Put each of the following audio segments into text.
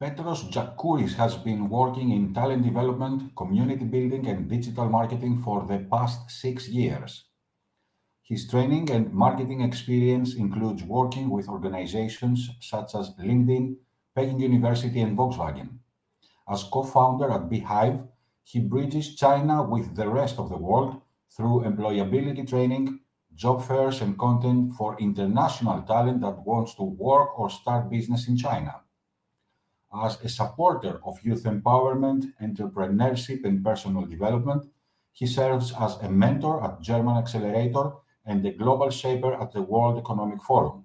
Petros Djakouris has been working in talent development, community building, and digital marketing for the past six years. His training and marketing experience includes working with organizations such as LinkedIn, Peking University, and Volkswagen. As co-founder at BeHive, he bridges China with the rest of the world through employability training, job fairs, and content for international talent that wants to work or start business in China. As a supporter of youth empowerment, entrepreneurship, and personal development, he serves as a mentor at German Accelerator and a global shaper at the World Economic Forum.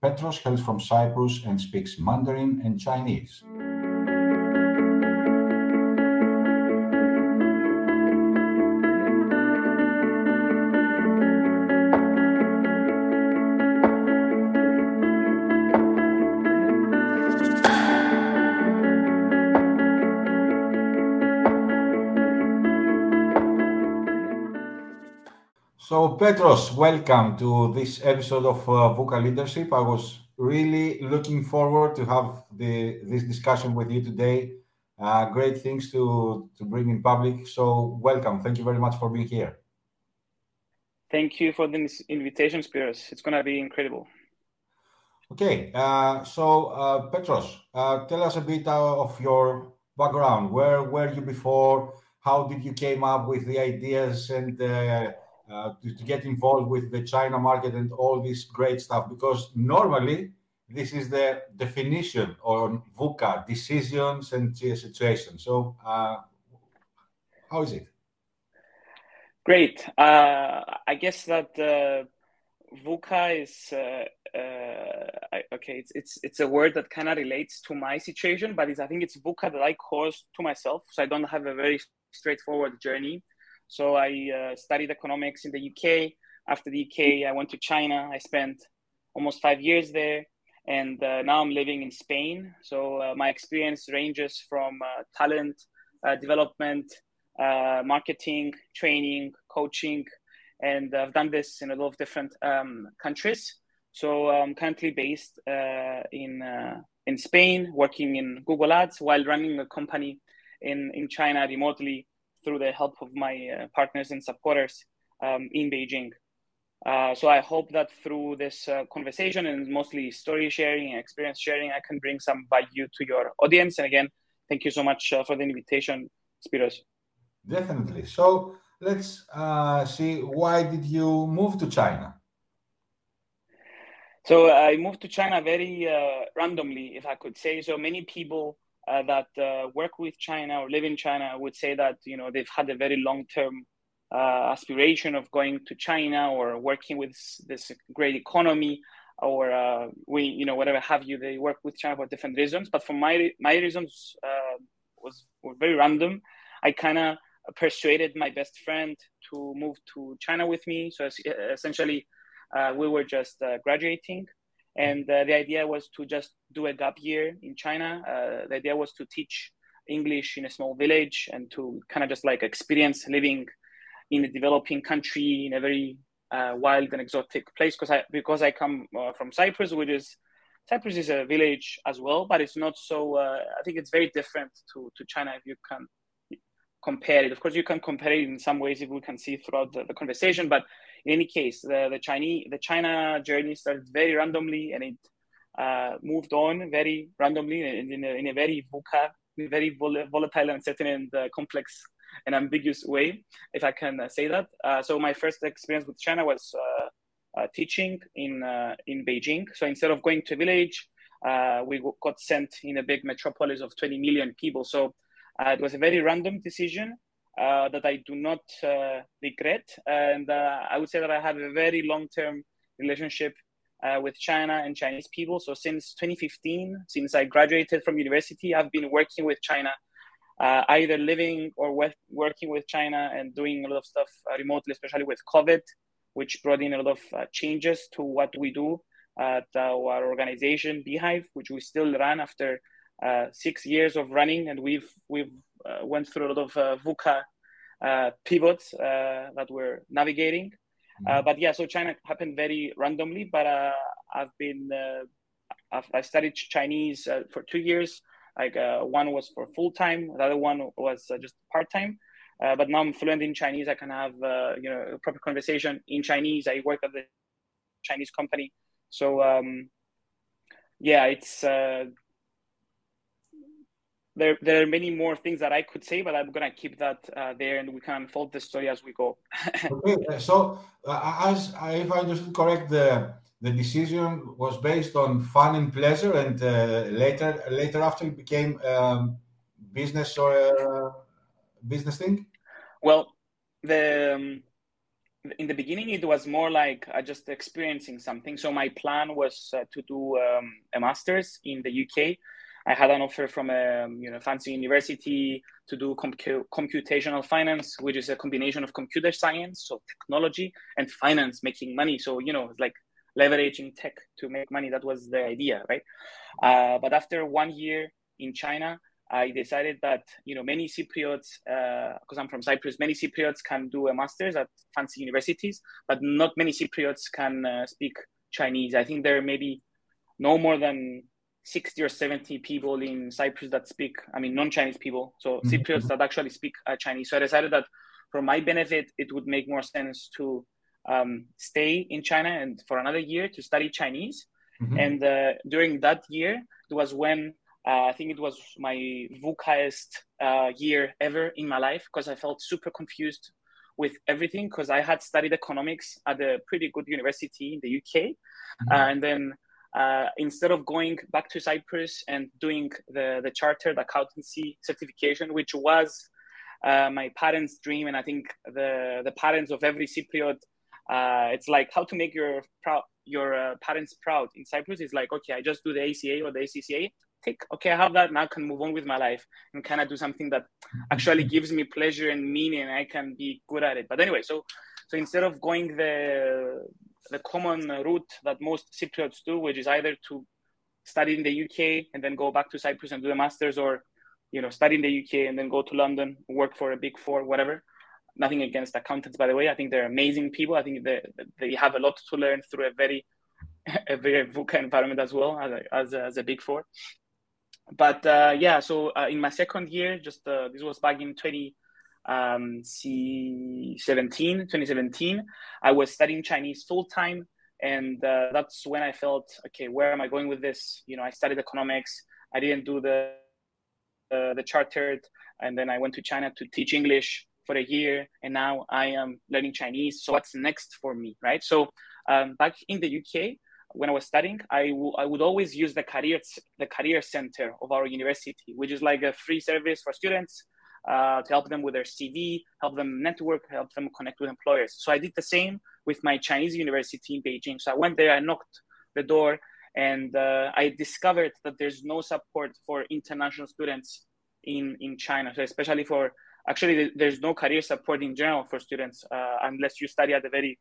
Petros hails from Cyprus and speaks Mandarin and Chinese. So, Petros, welcome to this episode of uh, VUCA Leadership. I was really looking forward to have the, this discussion with you today. Uh, great things to, to bring in public. So, welcome. Thank you very much for being here. Thank you for this invitation, Spiros. It's going to be incredible. Okay, uh, so uh, Petros, uh, tell us a bit uh, of your background. Where were you before? How did you came up with the ideas and uh, to, to, get involved with the China market and all this great stuff because normally this is the definition on VUCA decisions and situations. So, uh, how is it? Great. Uh, I guess that uh, VUCA is uh, uh, okay. It's it's it's a word that kind of relates to my situation, but I think it's VUCA that I caused to myself. So I don't have a very straightforward journey. So I uh, studied economics in the UK. After the UK, I went to China. I spent almost five years there. And uh, now I'm living in Spain. So uh, my experience ranges from uh, talent uh, development, uh, marketing, training, coaching. And I've done this in a lot of different um, countries. So I'm currently based in, in Spain, working in Google Ads while running a company in, in China remotely through the help of my uh, partners and supporters um, in Beijing. Uh, so I hope that through this uh, conversation and mostly story sharing and experience sharing, I can bring some value to your audience. And again, thank you so much uh, for the invitation, Spiros. Definitely. So let's uh, see. Why did you move to China? So I moved to China very uh, randomly, if I could say. So many people uh, that uh, work with China or live in China would say that you know they've had a very long term uh, aspiration of going to China or working with this great economy or uh, we you know whatever have you they work with China for different reasons. But for my my reasons uh, was were very random. I kind of persuaded my best friend to move to China with me. So essentially uh, we were just graduating and uh, the idea was to just do a gap year in China. Uh, the idea was to teach English in a small village and to kind of just like experience living in a developing country in a very uh, wild and exotic place. Because I because I come uh, from Cyprus, which is Cyprus is a village as well, but it's not so. Uh, I think it's very different to to China if you can compare it. Of course, you can compare it in some ways if we can see throughout the, the conversation, but in any case, the, the Chinese the China journey started very randomly and it uh, moved on very randomly in, in, a, in a very VUCA, very vol- volatile, uncertain, and uh, complex and ambiguous way, if I can uh, say that. Uh, so my first experience with China was uh, uh, teaching in in Beijing. So instead of going to a village, we got sent in a big metropolis of 20 million people. So it was a very random decision that I do not uh, regret. And uh, I would say that I have a very long term relationship with China and Chinese people. So since 2015, since I graduated from university, I've been working with China. Uh, either living or working with China and doing a lot of stuff uh, remotely, especially with COVID, which brought in a lot of uh, changes to what we do at our organization BeHive, which we still run after six years of running, and we've we've uh, went through a lot of uh, VUCA uh, pivots that we're navigating. Mm-hmm. but yeah, so China happened very randomly, but I've been I've, I studied Chinese for two years. Like uh, one was for full time, the other one was uh, just part time. Uh, but now I'm fluent in Chinese. I can have uh, you know a proper conversation in Chinese. I work at the Chinese company, so um, yeah, it's uh, there. There are many more things that I could say, but I'm gonna keep that uh, there, and we can unfold the story as we go. okay, so as if I understood correct, the the decision was based on fun and pleasure, and uh, later later after it became um, business or uh, business thing. Well, the um, in the beginning it was more like uh, just experiencing something. So my plan was uh, to do um, a master's in the UK. I had an offer from a you know fancy university to do compu- computational finance, which is a combination of computer science, so technology, and finance, making money. So you know, it's like leveraging tech to make money. That was the idea, right? Uh, but after one year in China, I decided that you know many Cypriots, because uh, I'm from Cyprus, many Cypriots can do a master's at fancy universities, but not many Cypriots can uh, speak Chinese. I think there are maybe no more than 60 or 70 people in Cyprus that speak, I mean, non-Chinese people, so mm-hmm. Cypriots that actually speak uh, Chinese. So I decided that for my benefit, it would make more sense to um, stay in China and for another year to study Chinese. Mm-hmm. And uh, during that year, it was when uh, I think it was my VUCAest uh, year ever in my life because I felt super confused with everything because I had studied economics at a pretty good university in the UK. Mm-hmm. Uh, and then uh, instead of going back to Cyprus and doing the, the chartered accountancy certification, which was uh, my parents' dream, and I think the, the parents of every Cypriot, uh, it's like how to make your proud your parents proud in Cyprus is like, okay, I just do the ACA or the ACCA take okay i have that. Now i can move on with my life and kind of do something that actually gives me pleasure and meaning and i can be good at it. But anyway so so instead of going the the common route that most cypriots do which is either to study in the uk and then go back to cyprus and do the masters or you know study in the uk and then go to london work for a big four whatever. Nothing against accountants by the way. I think they're amazing people. I think they, they have a lot to learn through a very a very VUCA environment as well as a, as a, as a big four. But uh, yeah, so uh, in my second year, just uh, this was back in 2017, um, 17, 2017, I was studying Chinese full time. And uh, that's when I felt, okay, where am I going with this? You know, I studied economics. I didn't do the uh, the chartered, and then I went to China to teach English for a year, and now I am learning Chinese. So what's next for me, right? So um, back in the UK, when I was studying, I, w- I would always use the career the career center of our university, which is like a free service for students uh, to help them with their CV, help them network, help them connect with employers. So I did the same with my Chinese university in Beijing. So I went there, I knocked the door, and uh, I discovered that there's no support for international students in in China. So especially for actually, there's no career support in general for students uh, unless you study at a very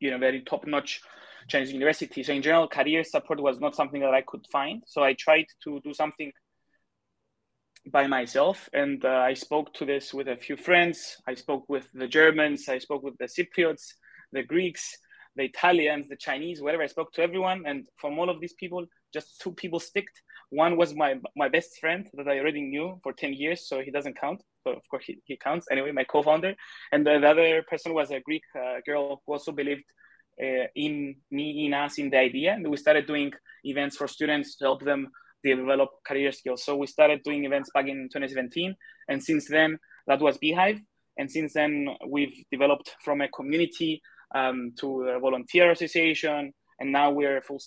you know very top notch Chinese university. So in general, career support was not something that I could find. So I tried to do something by myself, and uh, I spoke to this with a few friends. I spoke with the Germans. I spoke with the Cypriots, the Greeks, the Italians, the Chinese, whatever. I spoke to everyone, and from all of these people, just two people sticked. One was my my best friend that I already knew for ten years, so he doesn't count. But of course, he, he counts anyway. My co-founder, and the, the other person was a Greek uh, girl who also believed uh, in me, in us, in the idea. And we started doing events for students to help them develop career skills. So we started doing events back in 2017. And since then, that was BeHive. And since then, we've developed from a community um, to a volunteer association. And now we're full,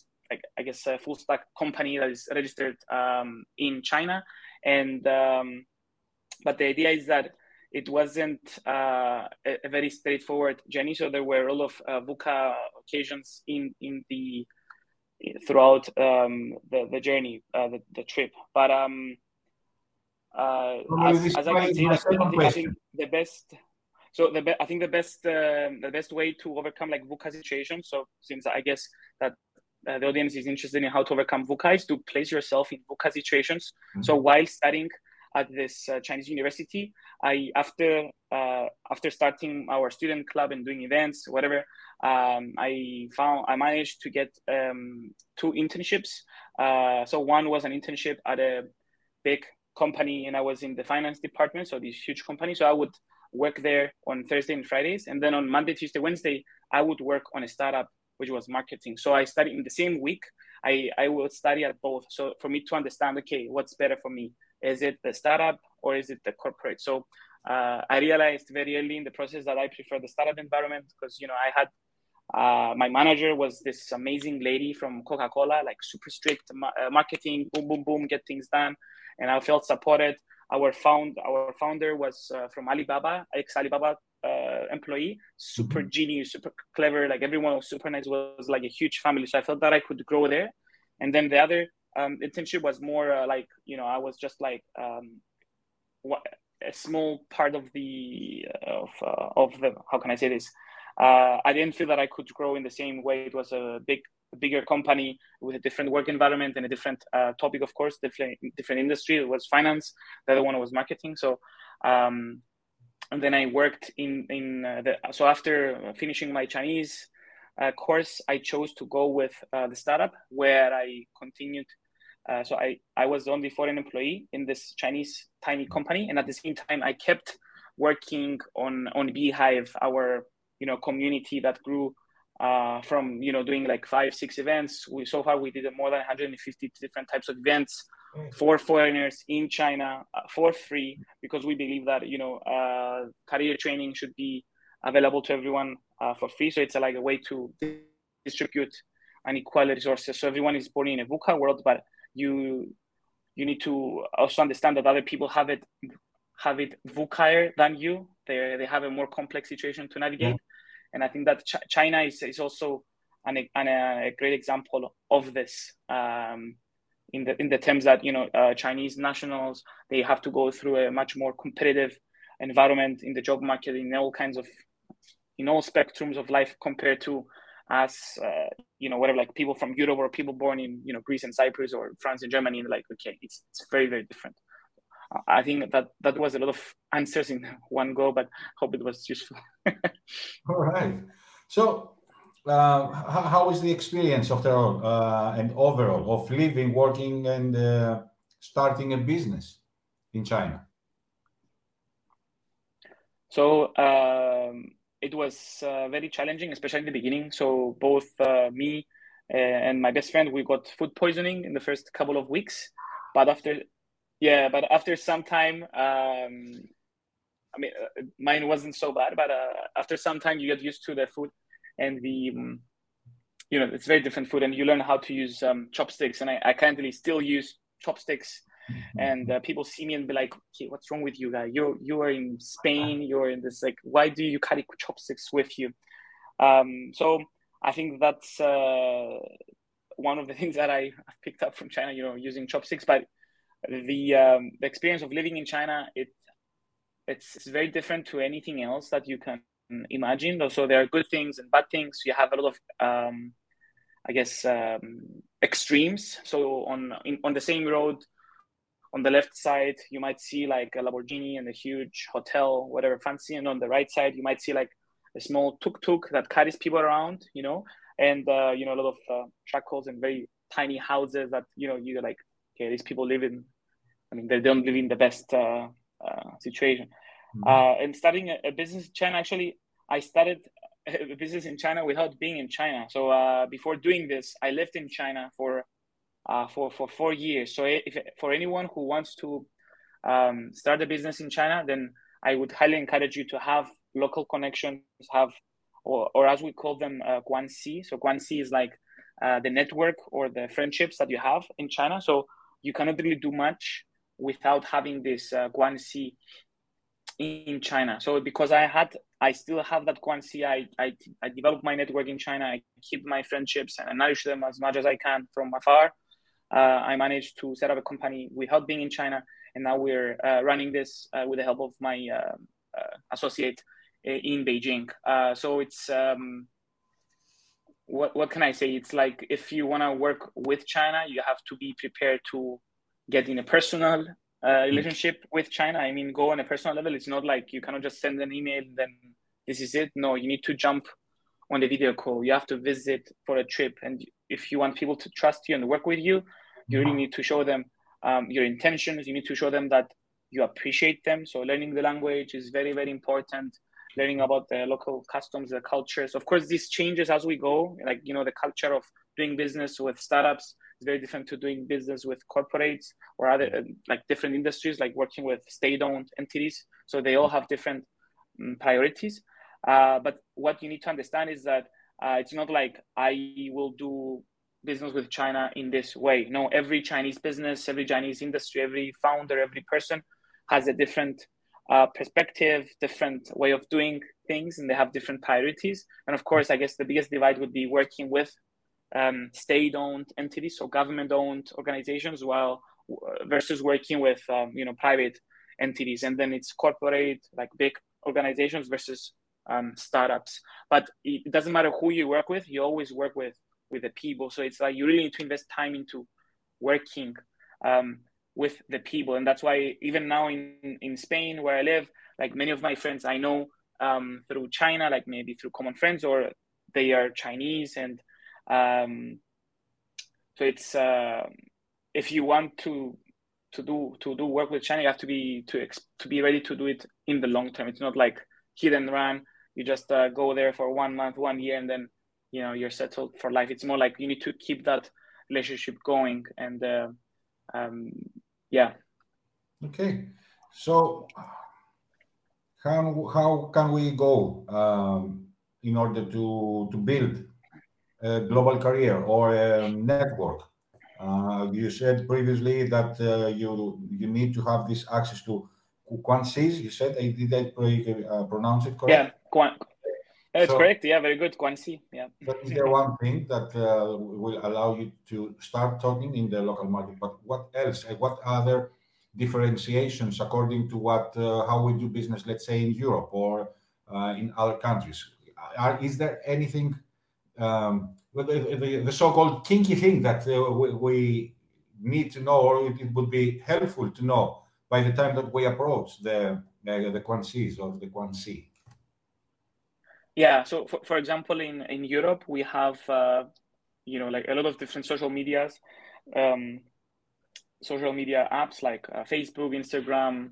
I guess, a full stack company that is registered um, in China. And, um, but the idea is that it wasn't uh, a, a, very straightforward journey. So there were a lot of uh, occasions in in the throughout um, the the journey, uh, the the trip. But um, uh, as, as, I can see, I think, I think the best. So the be- I think the best uh, the best way to overcome like VUCA situations. So since I guess that uh, the audience is interested in how to overcome VUCA is to place yourself in VUCA situations. Mm-hmm. So while studying at this uh, Chinese university, I after uh, after starting our student club and doing events, whatever, um, I found I managed to get um, two internships. Uh, so one was an internship at a big company and I was in the finance department, so this huge company. So I would work there on Thursday and Fridays, and then on Monday, Tuesday, Wednesday, I would work on a startup which was marketing. So I studied in the same week. I I would study at both. So for me to understand, okay, what's better for me? Is it the startup or is it the corporate? So uh, I realized very early in the process that I prefer the startup environment because you know I had uh, my manager was this amazing lady from Coca Cola, like super strict ma- uh, marketing, boom, boom, boom, get things done, and I felt supported. Our found our founder was uh, from Alibaba, ex Alibaba uh, employee, super mm-hmm. genius, super clever. Like everyone was super nice. Was like a huge family, so I felt that I could grow there. And then the other um, internship was more uh, like you know I was just like um, what, a small part of the of uh, of the how can I say this? Uh, I didn't feel that I could grow in the same way. It was a big bigger company with a different work environment and a different uh, topic, of course, different different industry. It was finance. The other one was marketing. So, um, and then I worked in in uh, the. So after finishing my Chinese uh, course, I chose to go with uh, the startup where I continued. Uh, so I, I was the only foreign employee in this Chinese tiny company, and at the same time, I kept working on on BeHive, our you know community that grew uh, from you know doing like five six events. We so far we did more than 150 different types of events for foreigners in china uh, for free because we believe that you know uh, career training should be available to everyone uh, for free. So it's like a way to distribute and equal resources. So everyone is born in a VUCA world but you you need to also understand that other people have it have it VUCA than you they they have a more complex situation to navigate yeah and I think that Ch- China is, is also an, an, a great example of this. Um, in the in the terms that you know uh, Chinese nationals they have to go through a much more competitive environment in the job market in all kinds of in all spectrums of life compared to us uh, you know whatever like people from Europe or people born in you know Greece and Cyprus or France and Germany and like okay it's it's very very different. I think that that was a lot of answers in one go, but hope it was useful. all right. So, uh, how, how is the experience after all uh, and overall of living, working, and uh, starting a business in China? So um, it was uh, very challenging, especially in the beginning. So both uh, me uh, and my best friend we got food poisoning in the first couple of weeks, but after yeah, but after some time, um, I mean, uh, mine wasn't so bad, but uh, after some time, you get used to the food and the, um, you know, it's very different food, and you learn how to use um, chopsticks. And I, I currently still use chopsticks, mm-hmm. and uh, people see me and be like, "Okay, what's wrong with you, guy? You you are in Spain. You're in this like, why do you carry chopsticks with you?" Um, so I think that's uh, one of the things that I picked up from China. You know, using chopsticks, but the um, the experience of living in China it it's, it's very different to anything else that you can imagine. So there are good things and bad things. You have a lot of um, I guess um, extremes. So on in, on the same road, on the left side you might see like a Lamborghini and a huge hotel, whatever fancy, and on the right side you might see like a small tuk tuk that carries people around, you know, and uh, you know a lot of uh, shackles and very tiny houses that you know you're like. Okay, these people live in I mean, they don't live in the best uh, uh, situation. Mm-hmm. Uh, and starting a, a, business in China, actually, I started a business in China without being in China. So uh, before doing this, I lived in China for uh, for for four years. So if for anyone who wants to um, start a business in China, then I would highly encourage you to have local connections, have or, or as we call them, uh, guanxi. So guanxi is like uh, the network or the friendships that you have in China. So you cannot really do much without having this uh, guanxi in China. So because I had, I still have that guanxi. I, I, I developed my network in China. I keep my friendships and I nourish them as much as I can from afar. Uh, I managed to set up a company without being in China, and now we're uh, running this uh, with the help of my associate in Beijing. Uh, so it's um, what what can I say? It's like if you want to work with China, you have to be prepared to get in a personal uh, mm. relationship with China. I mean, go on a personal level. It's not like you cannot just send an email, then this is it. No, you need to jump on the video call. You have to visit for a trip. And if you want people to trust you and work with you, you really need to show them um, your intentions. You need to show them that you appreciate them. So learning the language is very, very important. Learning about the local customs, the cultures. Of course, this changes as we go. Like you know, the culture of doing business with startups is very different to doing business with corporates or other uh, like different industries, like working with state-owned entities. So they all have different um, priorities. Uh, but what you need to understand is that uh, it's not like I will do business with China in this way. No, every Chinese business, every Chinese industry, every founder, every person has a different uh, perspective, different way of doing things, and they have different priorities. And of course, I guess the biggest divide would be working with um, state-owned entities, so government-owned organizations, while versus working with um, you know private entities, and then it's corporate like big organizations versus um, startups. But it doesn't matter who you work with; you always work with with the people. So it's like you really need to invest time into working um, with the people, and that's why even now in in Spain where I live, like many of my friends I know um, through China, like maybe through common friends, or they are Chinese, and um, so it's uh, if you want to to do to do work with China, you have to be to to be ready to do it in the long term. It's not like hit and run. You just uh, go there for one month, one year, and then you know you're settled for life. It's more like you need to keep that relationship going, and uh, um, yeah. Okay, so how how can we go um, in order to to build a global career or a network? Uh, you said previously that uh, you you need to have this access to Quanxis. You said I did I uh, pronounce it correct? Yeah, Quan. that's so, correct. Yeah, very good. Guanxi. Yeah. Is there one thing that uh, will allow you to start talking in the local market. But what else? What other differentiations according to what uh, how we do business, let's say in Europe or uh, in other countries? Are, is there anything, um, the, the, the, so-called kinky thing that uh, we, we, need to know, or it would be helpful to know by the time that we approach the uh, the Quanxis or the Guanxi? Yeah. So, for, for example, in in Europe, we have uh, you know like a lot of different social medias, um, social media apps like uh, Facebook, Instagram,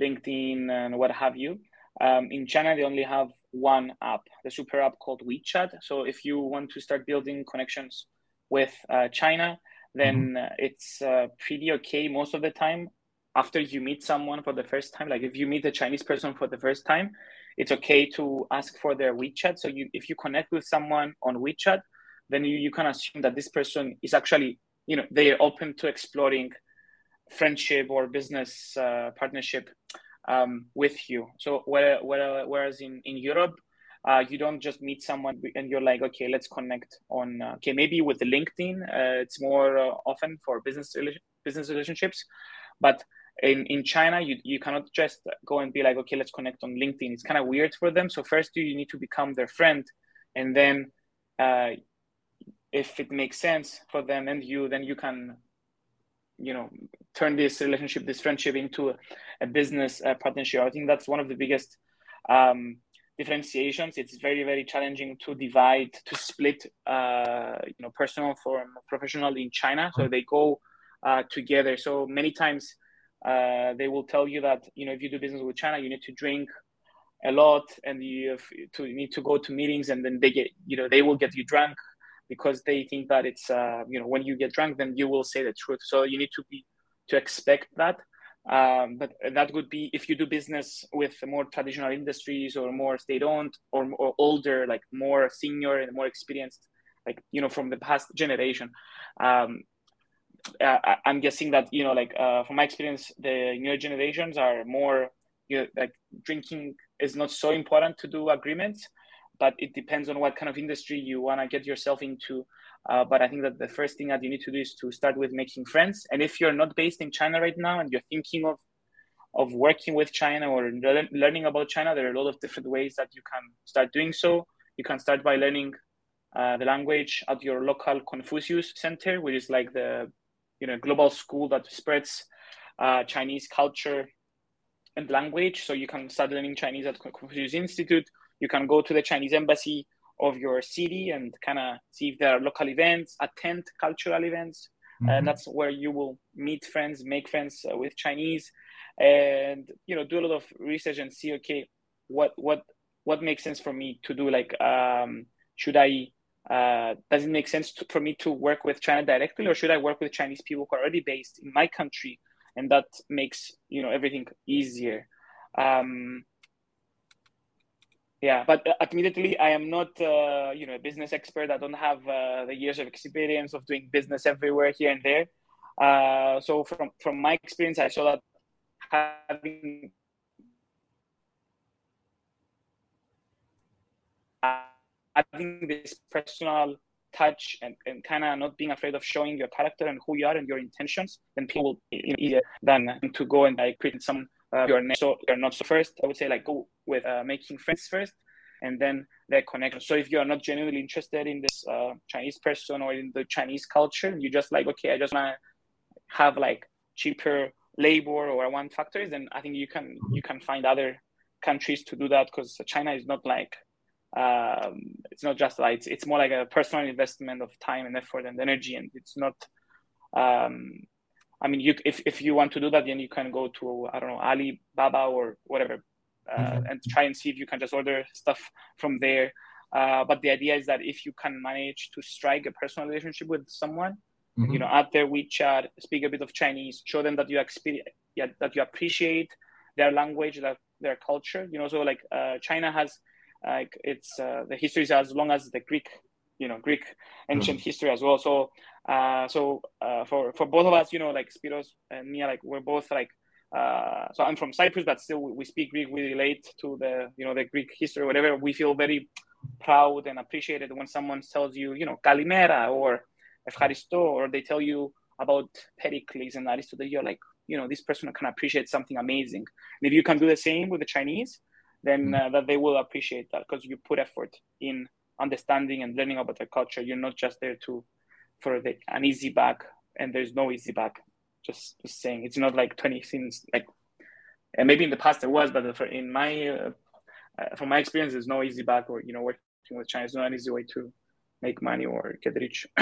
LinkedIn, and what have you. Um, in China, they only have one app, the super app called WeChat. So, if you want to start building connections with uh, China, then mm-hmm. it's uh, pretty okay most of the time. After you meet someone for the first time, like if you meet a Chinese person for the first time, it's okay to ask for their WeChat. So you, if you connect with someone on WeChat, then you, you can assume that this person is actually, you know, they are open to exploring friendship or business uh, partnership um, with you. So where, where, whereas in, in Europe, uh, you don't just meet someone and you're like, okay, let's connect on, uh, okay, maybe with LinkedIn, uh, it's more uh, often for business, business relationships, but in, in China, you, you cannot just go and be like, okay, let's connect on LinkedIn. It's kind of weird for them. So first you you need to become their friend. And then uh, if it makes sense for them and you, then you can, you know, turn this relationship, this friendship into a, a business uh, partnership. I think that's one of the biggest um, differentiations. It's very, very challenging to divide, to split, uh, you know, personal from professional in China. So they go uh, together. So many times, uh, they will tell you that you know if you do business with China, you need to drink a lot and you have to you need to go to meetings, and then they get you know they will get you drunk because they think that it's uh, you know when you get drunk, then you will say the truth. So you need to be to expect that. Um, but that would be if you do business with more traditional industries or more state-owned or, or older, like more senior and more experienced, like you know from the past generation. Um, uh, I'm guessing that you know, like uh, from my experience, the newer generations are more you know, like drinking is not so important to do agreements, but it depends on what kind of industry you want to get yourself into. Uh, but I think that the first thing that you need to do is to start with making friends. And if you're not based in China right now and you're thinking of of working with China or le- learning about China, there are a lot of different ways that you can start doing so. You can start by learning uh, the language at your local Confucius Center, which is like the you know global school that spreads uh, Chinese culture and language. So you can start learning Chinese at Confucius Institute. You can go to the Chinese embassy of your city and kind of see if there are local events, attend cultural events, mm-hmm. and that's where you will meet friends, make friends uh, with Chinese, and you know do a lot of research and see okay what what what makes sense for me to do like um, should I uh, does it make sense to, for me to work with China directly, or should I work with Chinese people who are already based in my country, and that makes you know everything easier. Um, yeah, but uh, admittedly, I am not uh, you know a business expert. I don't have uh, the years of experience of doing business everywhere here and there. Uh, so from from my experience, I saw that having having this personal touch and, and kind of not being afraid of showing your character and who you are and your intentions, then people will know, easier than to go and like create some uh, your so you're not so first. I would say like go with uh, making friends first, and then their connection. So if you are not genuinely interested in this uh, Chinese person or in the Chinese culture, you just like okay, I just want to have like cheaper labor or want factories, then I think you can you can find other countries to do that because China is not like um, it's not just like it's, it's more like a personal investment of time and effort and energy and it's not um, i mean you if, if you want to do that then you can go to i don't know alibaba or whatever uh, mm-hmm. and try and see if you can just order stuff from there uh, but the idea is that if you can manage to strike a personal relationship with someone mm-hmm. you know at their wechat speak a bit of chinese show them that you experience yeah, that you appreciate their language that their culture you know so like uh, china has like it's uh, the history is as long as the Greek, you know, Greek ancient mm-hmm. history as well. So, uh, so uh, for for both of us, you know, like Spiros and me, like we're both like. Uh, so I'm from Cyprus, but still we speak Greek. We relate to the you know the Greek history, whatever. We feel very proud and appreciated when someone tells you, you know, Kalimera or Efcharisto, or they tell you about Pericles and Aristotle. You're like, you know, this person can appreciate something amazing. And if you can do the same with the Chinese, then mm. uh, that they will appreciate that because you put effort in understanding and learning about their culture. You're not just there to for the, an easy bag, and there's no easy bag. Just, just saying, it's not like 20 things like, and maybe in the past there was, but for, in my uh, uh, from my experience, there's no easy bag or you know working with China is not an easy way to make money or get rich.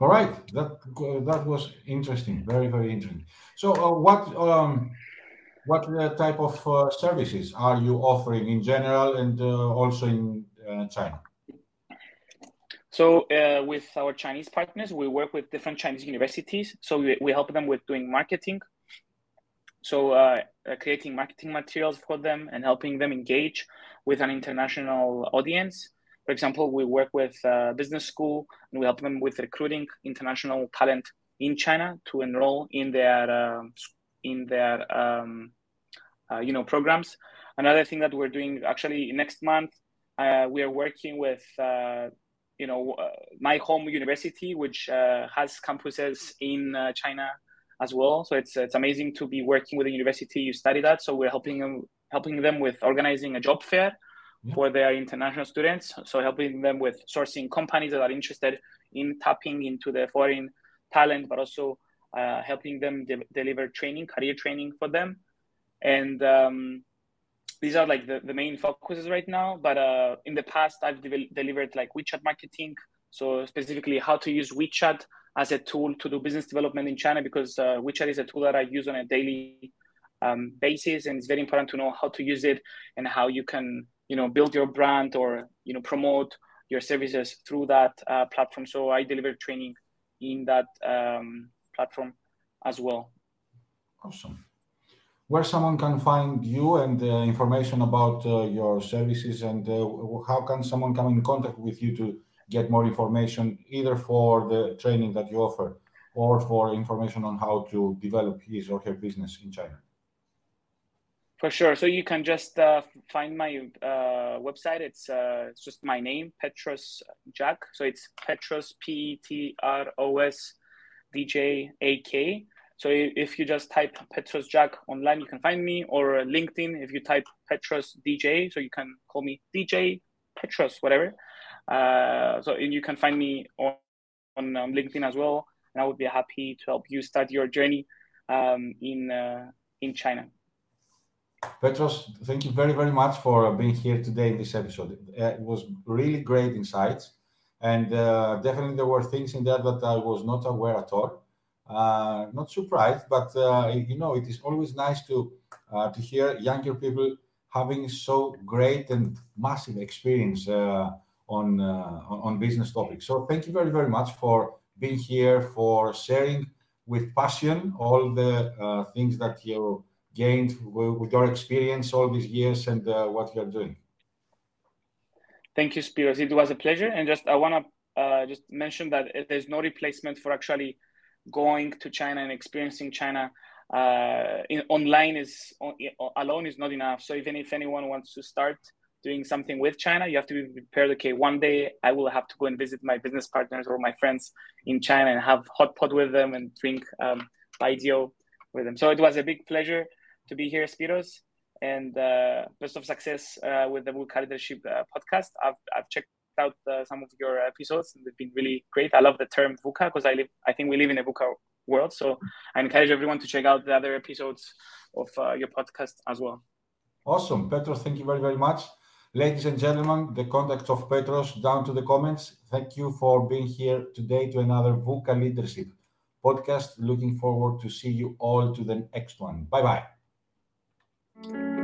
All right, that that was interesting, very very interesting. So, uh, what um, what uh, type of uh, services are you offering in general and uh, also in China? So uh, with our Chinese partners, we work with different Chinese universities. So we, we help them with doing marketing. So uh, creating marketing materials for them and helping them engage with an international audience. For example, we work with business school and we help them with recruiting international talent in China to enroll in their uh, in their um, uh, you know programs. Another thing that we're doing actually next month, uh, we are working with uh, you know my home university, which has campuses in China as well. So it's it's amazing to be working with a university you study that. So we're helping them helping them with organizing a job fair yeah. for their international students. So helping them with sourcing companies that are interested in tapping into the foreign talent, but also uh, helping them de- deliver training, career training for them and um, these are like the, the main focuses right now but uh, in the past i've de- delivered like wechat marketing. So specifically how to use wechat as a tool to do business development in china because uh, wechat is a tool that i use on a daily um, basis and it's very important to know how to use it and how you can you know build your brand or you know promote your services through that uh, platform. So i deliver training in that um, platform as well. Awesome where someone can find you and uh, information about uh, your services and uh, how can someone come in contact with you to get more information either for the training that you offer or for information on how to develop his or her business in China? For sure. So you can just uh, find my uh, website. It's, uh, it's just my name, Petros Djak. So it's Petros P T R O S D J A K. So if you just type Petros Djak online, you can find me, or LinkedIn. If you type Petros DJ, so you can call me DJ Petros, whatever. Uh, so you can find me on, on um, LinkedIn as well, and I would be happy to help you start your journey um, in uh, in China. Petros, thank you very very much for being here today in this episode. Uh, it was really great insights And uh, definitely there were things in there that I was not aware at all. Uh, not surprised, but uh, you know, it is always nice to uh, to hear younger people having so great and massive experience on on business topics. So thank you very very much for being here, for sharing with passion all the things that you gained with your experience all these years and what you are doing. Thank you, Spiros. It was a pleasure. And just I want to uh, just mention that there's no replacement for actually going to China and experiencing China. Uh, in, online is alone is not enough. So even if anyone wants to start doing something with China, you have to be prepared. Okay, one day I will have to go and visit my business partners or my friends in China and have hot pot with them and drink um, baijiu with them. So it was a big pleasure to be here, Spiros and uh, best of success uh, with the VUCA Leadership uh, podcast. I've, I've checked out uh, some of your episodes they've been really great. I love the term VUCA because I live, I think we live in a VUCA world. So I encourage everyone to check out the other episodes of uh, your podcast as well. Awesome. Petros, thank you very, very much. Ladies and gentlemen, the contact of Petros down to the comments. Thank you for being here today to another VUCA Leadership podcast. Looking forward to see you all to the next one. Bye bye.